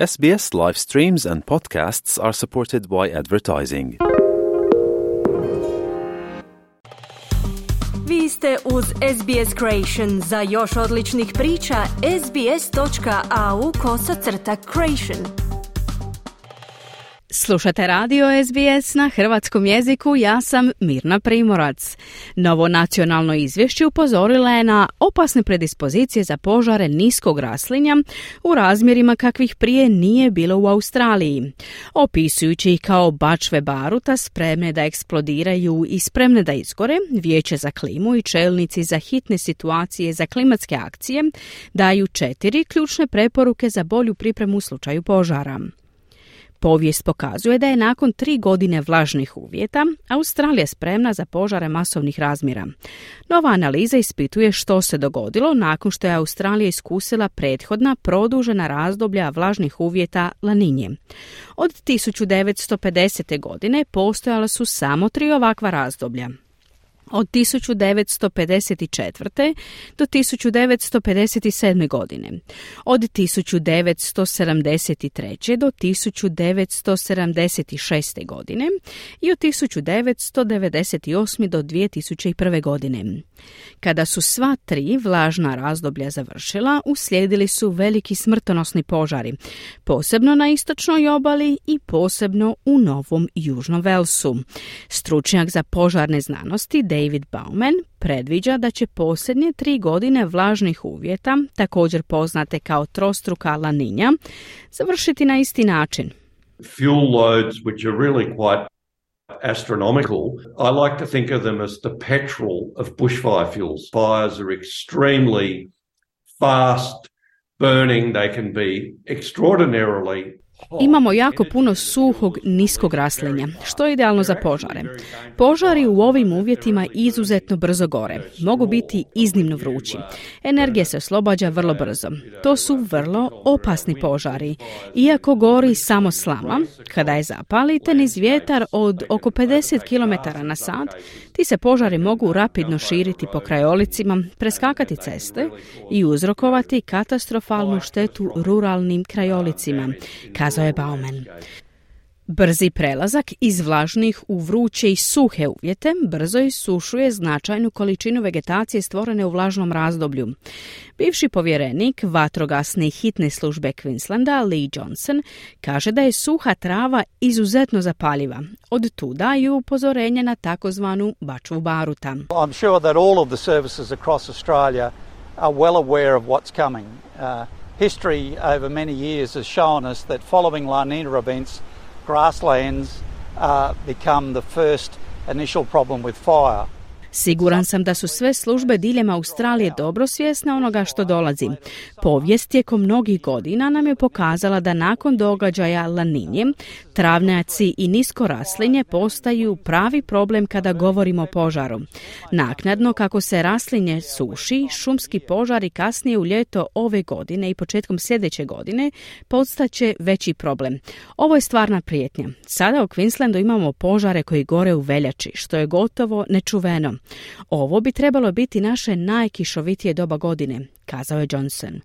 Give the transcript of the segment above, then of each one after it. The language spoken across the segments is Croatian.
SBS live streams and podcasts are supported by advertising. Vi ste uz SBS Creation. Za još odličnih priča, sbs.au kosacrta creation. Slušate radio SBS na hrvatskom jeziku, ja sam Mirna Primorac. Novo nacionalno izvješće upozorila je na opasne predispozicije za požare niskog raslinja u razmjerima kakvih prije nije bilo u Australiji. Opisujući ih kao bačve baruta spremne da eksplodiraju i spremne da izgore, Vijeće za klimu i čelnici za hitne situacije za klimatske akcije daju četiri ključne preporuke za bolju pripremu u slučaju požara. Povijest pokazuje da je nakon tri godine vlažnih uvjeta Australija spremna za požare masovnih razmjera. Nova analiza ispituje što se dogodilo nakon što je Australija iskusila prethodna produžena razdoblja vlažnih uvjeta laninje. Od 1950. godine postojala su samo tri ovakva razdoblja od 1954. do 1957. godine, od 1973. do 1976. godine i od 1998. do 2001. godine. Kada su sva tri vlažna razdoblja završila, uslijedili su veliki smrtonosni požari, posebno na istočnoj obali i posebno u Novom Južnom Velsu. Stručnjak za požarne znanosti David Bauman predviđa da će posljednje tri godine vlažnih uvjeta, također poznate kao trostruka laninja, završiti na isti način. Fuel loads which are really quite astronomical. I like to think of them as the petrol of bushfire fuels. Fires are extremely fast burning. They can be extraordinarily Imamo jako puno suhog, niskog raslinja, što je idealno za požare. Požari u ovim uvjetima izuzetno brzo gore. Mogu biti iznimno vrući. Energija se oslobađa vrlo brzo. To su vrlo opasni požari. Iako gori samo slama, kada je zapalite niz vjetar od oko 50 km na sat, ti se požari mogu rapidno širiti po krajolicima, preskakati ceste i uzrokovati katastrofalnu štetu ruralnim krajolicima, kazao je Bauman. Brzi prelazak iz vlažnih u vruće i suhe uvjete brzo isušuje značajnu količinu vegetacije stvorene u vlažnom razdoblju. Bivši povjerenik vatrogasne i hitne službe Queenslanda Lee Johnson kaže da je suha trava izuzetno zapaljiva. Od tuda i upozorenje na takozvanu bačvu baruta. I'm sure that all of the services across Australia are well aware of what's coming. Uh, history over many years has shown us that following La Nina events grasslands uh, become the first initial problem with fire. Siguran sam da su sve službe diljem Australije dobro svjesne onoga što dolazi. Povijest tijekom mnogih godina nam je pokazala da nakon događaja Laninje, travnjaci i nisko raslinje postaju pravi problem kada govorimo o požaru. Naknadno, kako se raslinje suši, šumski požari kasnije u ljeto ove godine i početkom sljedeće godine postaće veći problem. Ovo je stvarna prijetnja. Sada u Queenslandu imamo požare koji gore u veljači, što je gotovo nečuveno. Ovo bi trebalo biti naše najkišovitije doba godine, kazao je Johnson.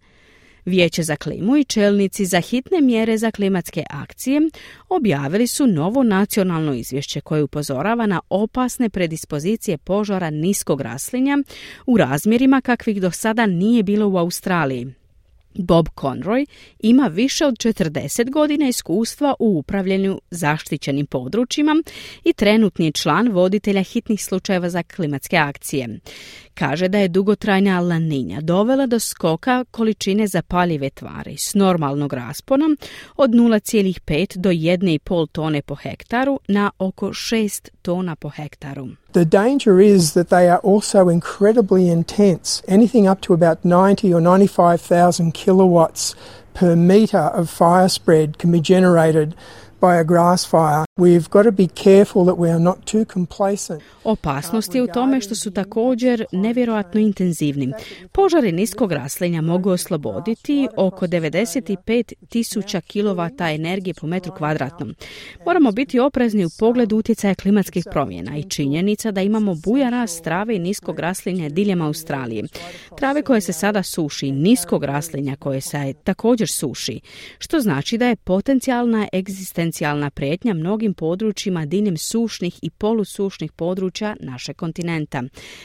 Vijeće za klimu i čelnici za hitne mjere za klimatske akcije objavili su novo nacionalno izvješće koje upozorava na opasne predispozicije požara niskog raslinja u razmjerima kakvih do sada nije bilo u Australiji. Bob Conroy ima više od 40 godina iskustva u upravljanju zaštićenim područjima i trenutni je član voditelja hitnih slučajeva za klimatske akcije kaže da je dugotrajna laninja dovela do skoka količine zapaljive tvari s normalnog raspona od 0,5 do 1,5 tone po hektaru na oko 6 tona po hektaru. The danger is that they are also incredibly intense, anything up to about 90 or 95,000 kilowatts per metre of fire spread can be generated Opasnost je u tome što su također nevjerojatno intenzivni. Požari niskog raslinja mogu osloboditi oko 95 tisuća kilovata energije po metru kvadratnom. Moramo biti oprezni u pogledu utjecaja klimatskih promjena i činjenica da imamo buja rast trave i niskog raslinja diljem Australije. Trave koje se sada suši, niskog raslinja koje se također suši, što znači da je potencijalna egzistencijalna prijetnja mnogim područjima diljem sušnih i polusušnih područja našeg kontinenta,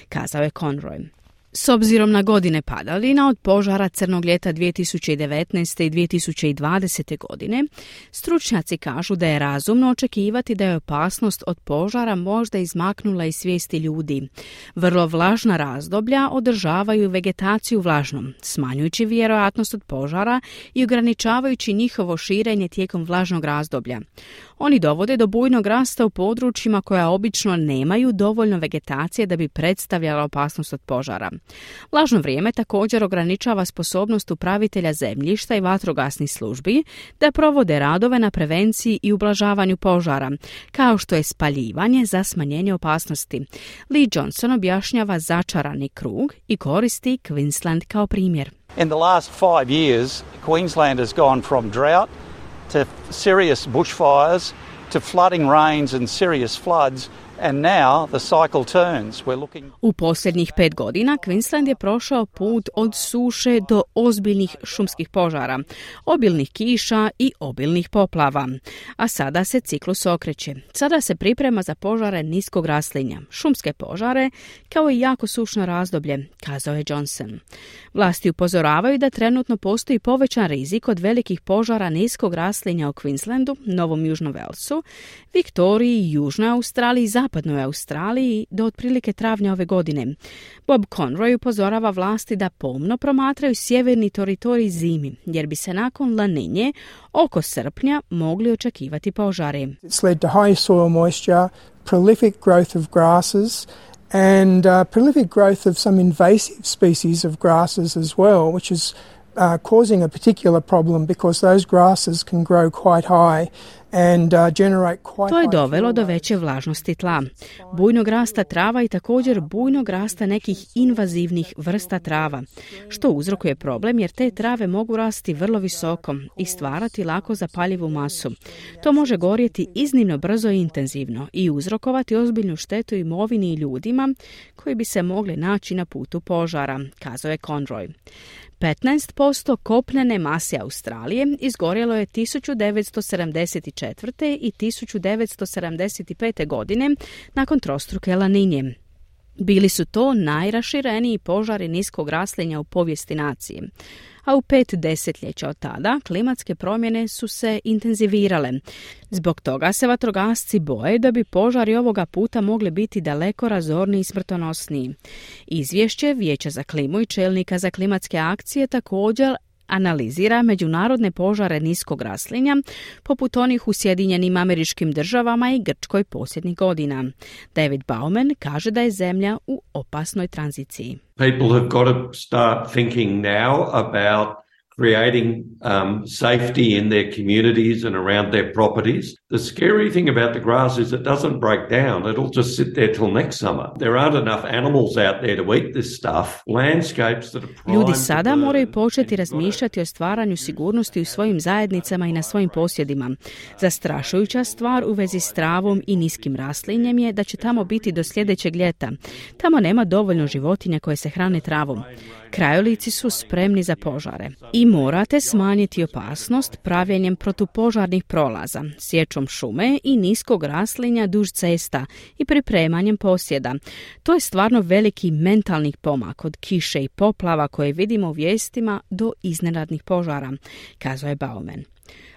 kazao je Conroy. S obzirom na godine padalina od požara crnog ljeta 2019. i 2020. godine, stručnjaci kažu da je razumno očekivati da je opasnost od požara možda izmaknula iz svijesti ljudi. Vrlo vlažna razdoblja održavaju vegetaciju vlažnom, smanjujući vjerojatnost od požara i ograničavajući njihovo širenje tijekom vlažnog razdoblja. Oni dovode do bujnog rasta u područjima koja obično nemaju dovoljno vegetacije da bi predstavljala opasnost od požara. Vlažno vrijeme također ograničava sposobnost upravitelja zemljišta i vatrogasnih službi da provode radove na prevenciji i ublažavanju požara, kao što je spaljivanje za smanjenje opasnosti. Lee Johnson objašnjava začarani krug i koristi Queensland kao primjer. In the last five years, Queensland has gone from drought to serious bushfires to flooding rains and serious floods U posljednjih pet godina Queensland je prošao put od suše do ozbiljnih šumskih požara, obilnih kiša i obilnih poplava. A sada se ciklus okreće. Sada se priprema za požare niskog raslinja, šumske požare, kao i jako sušno razdoblje, kazao je Johnson. Vlasti upozoravaju da trenutno postoji povećan rizik od velikih požara niskog raslinja u Queenslandu, Novom Južnom Velsu, Viktoriji, Južnoj Australiji i zapadnoj Australiji do otprilike travnja ove godine. Bob Conroy upozorava vlasti da pomno promatraju sjeverni teritorij zimi, jer bi se nakon laninje oko srpnja mogli očekivati požari. It's led to high soil moisture, prolific growth of grasses, and uh, prolific growth of some invasive species of grasses as well, which is uh, causing a particular problem because those grasses can grow quite high and uh, generate quite To je dovelo do veće vlažnosti tla, bujnog rasta trava i također bujnog rasta nekih invazivnih vrsta trava, što uzrokuje problem jer te trave mogu rasti vrlo visoko i stvarati lako zapaljivu masu. To može gorjeti iznimno brzo i intenzivno i uzrokovati ozbiljnu štetu imovini i ljudima koji bi se mogli naći na putu požara, kazao je Conroy. 15% kopnene mase Australije izgorjelo je 1974. i 1975. godine nakon trostruke laninje. Bili su to najrašireniji požari niskog raslinja u povijesti nacije a u pet desetljeća od tada klimatske promjene su se intenzivirale. Zbog toga se vatrogasci boje da bi požari ovoga puta mogli biti daleko razorniji i smrtonosniji. Izvješće Vijeća za klimu i čelnika za klimatske akcije također analizira međunarodne požare niskog raslinja, poput onih u Sjedinjenim američkim državama i Grčkoj posljednjih godina. David Bauman kaže da je zemlja u opasnoj tranziciji. People have got to start thinking now about creating um, safety in their communities and around their properties. The scary thing about the grass is it doesn't break down. It'll just sit there till next summer. There aren't enough animals out there to eat this stuff. Landscapes that are Ljudi sada moraju početi razmišljati o stvaranju sigurnosti u svojim zajednicama i na svojim posjedima. Zastrašujuća stvar u vezi s travom i niskim raslinjem je da će tamo biti do sljedećeg ljeta. Tamo nema dovoljno životinja koje se hrane travom. Krajolici su spremni za požare i morate smanjiti opasnost pravljenjem protupožarnih prolaza, sječom šume i niskog raslinja duž cesta i pripremanjem posjeda. To je stvarno veliki mentalni pomak od kiše i poplava koje vidimo u vijestima do iznenadnih požara, kazao je Bauman.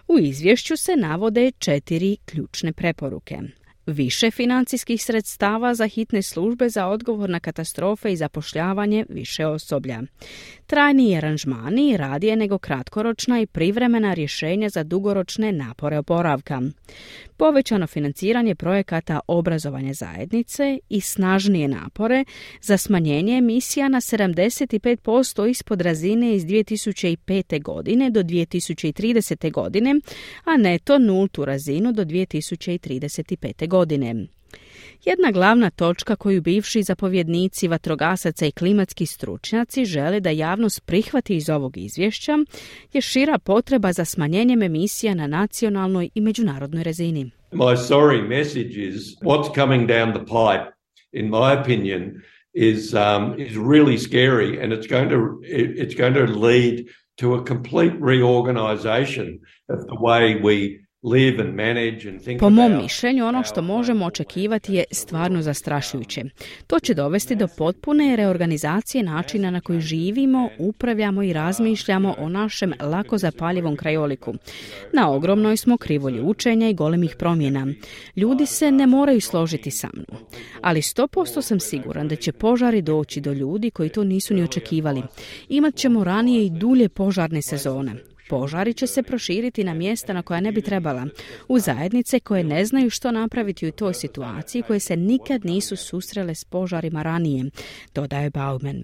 U izvješću se navode četiri ključne preporuke. Više financijskih sredstava za hitne službe za odgovor na katastrofe i zapošljavanje više osoblja. Trajni aranžmani radije nego kratkoročna i privremena rješenja za dugoročne napore oporavka. Povećano financiranje projekata obrazovanja zajednice i snažnije napore za smanjenje emisija na 75% ispod razine iz 2005. godine do 2030. godine, a neto nultu razinu do 2035. godine. Jedna glavna točka koju bivši zapovjednici vatrogasaca i klimatski stručnjaci žele da javnost prihvati iz ovog izvješća je šira potreba za smanjenjem emisija na nacionalnoj i međunarodnoj razini. My sorry message is what's coming down the pipe, in my opinion, is um, is really scary, and it's going to it's going to lead to a complete reorganization of the way we po mom mišljenju, ono što možemo očekivati je stvarno zastrašujuće. To će dovesti do potpune reorganizacije načina na koji živimo, upravljamo i razmišljamo o našem lako zapaljivom krajoliku. Na ogromnoj smo krivolji učenja i golemih promjena. Ljudi se ne moraju složiti sa mnom. Ali 100% sam siguran da će požari doći do ljudi koji to nisu ni očekivali. Imat ćemo ranije i dulje požarne sezone. Požari će se proširiti na mjesta na koja ne bi trebala, u zajednice koje ne znaju što napraviti u toj situaciji koje se nikad nisu susrele s požarima ranije, dodaje Bauman.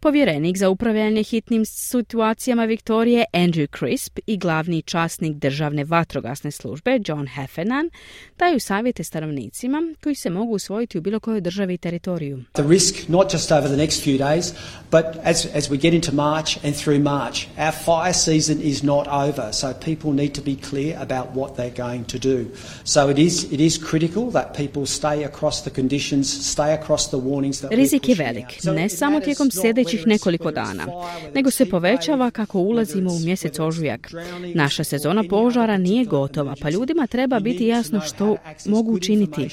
Povjerenik za upravljanje hitnim situacijama Viktorije Andrew Crisp i glavni časnik državne vatrogasne službe John Heffernan daju savjete stanovnicima koji se mogu usvojiti u bilo kojoj državi i teritoriju. The risk not just over the next few days, but as, as we get into March and through March, our fire season is not over, so people need to be clear about what they're going to do. So it is it is critical that people stay across the conditions, stay across the warnings that Rizik je velik, ne samo tijekom sljedećih nekoliko dana, nego se povećava kako ulazimo u mjesec ožujak. Naša sezona požara nije gotova, pa ljudima treba biti jasno što mogu učiniti.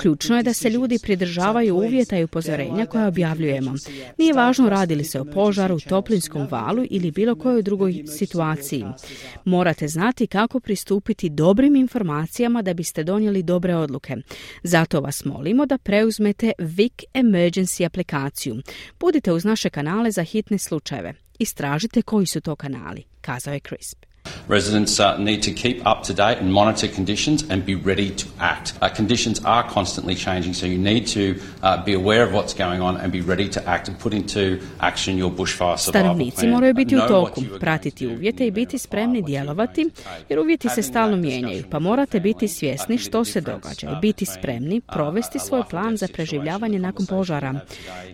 Ključno je da se ljudi pridržavaju uvjeta i upozorenja koja objavljujemo. Nije važno radi li se o požaru, toplinskom valu ili bilo kojoj drugoj situaciji Morate znati kako pristupiti dobrim informacijama da biste donijeli dobre odluke. Zato vas molimo da preuzmete Vic Emergency aplikaciju. Budite uz naše kanale za hitne slučajeve. Istražite koji su to kanali, kazao je Crisp. Residents uh, need to keep up to date and monitor conditions and be ready to act. Uh, conditions are constantly changing, so you need to uh, be aware of what's going on and be ready to act and put into action your bushfire survival Stanovnici moraju biti u toku, pratiti uvjete i biti spremni djelovati, jer uvjeti se stalno mijenjaju, pa morate biti svjesni što se događa i biti spremni provesti svoj plan za preživljavanje nakon požara.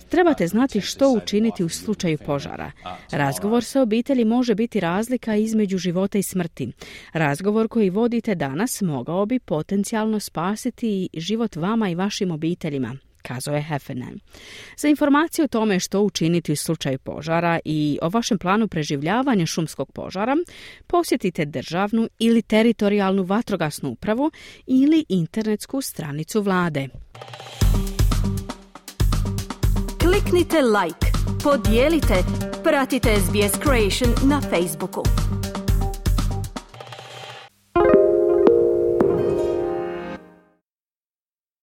Trebate znati što učiniti u slučaju požara. Razgovor sa obitelji može biti razlika između života i smrti. Razgovor koji vodite danas mogao bi potencijalno spasiti život vama i vašim obiteljima kazao je Heffernan. Za informaciju o tome što učiniti u slučaju požara i o vašem planu preživljavanja šumskog požara, posjetite državnu ili teritorijalnu vatrogasnu upravu ili internetsku stranicu vlade. Kliknite like, podijelite, pratite SBS Creation na Facebooku.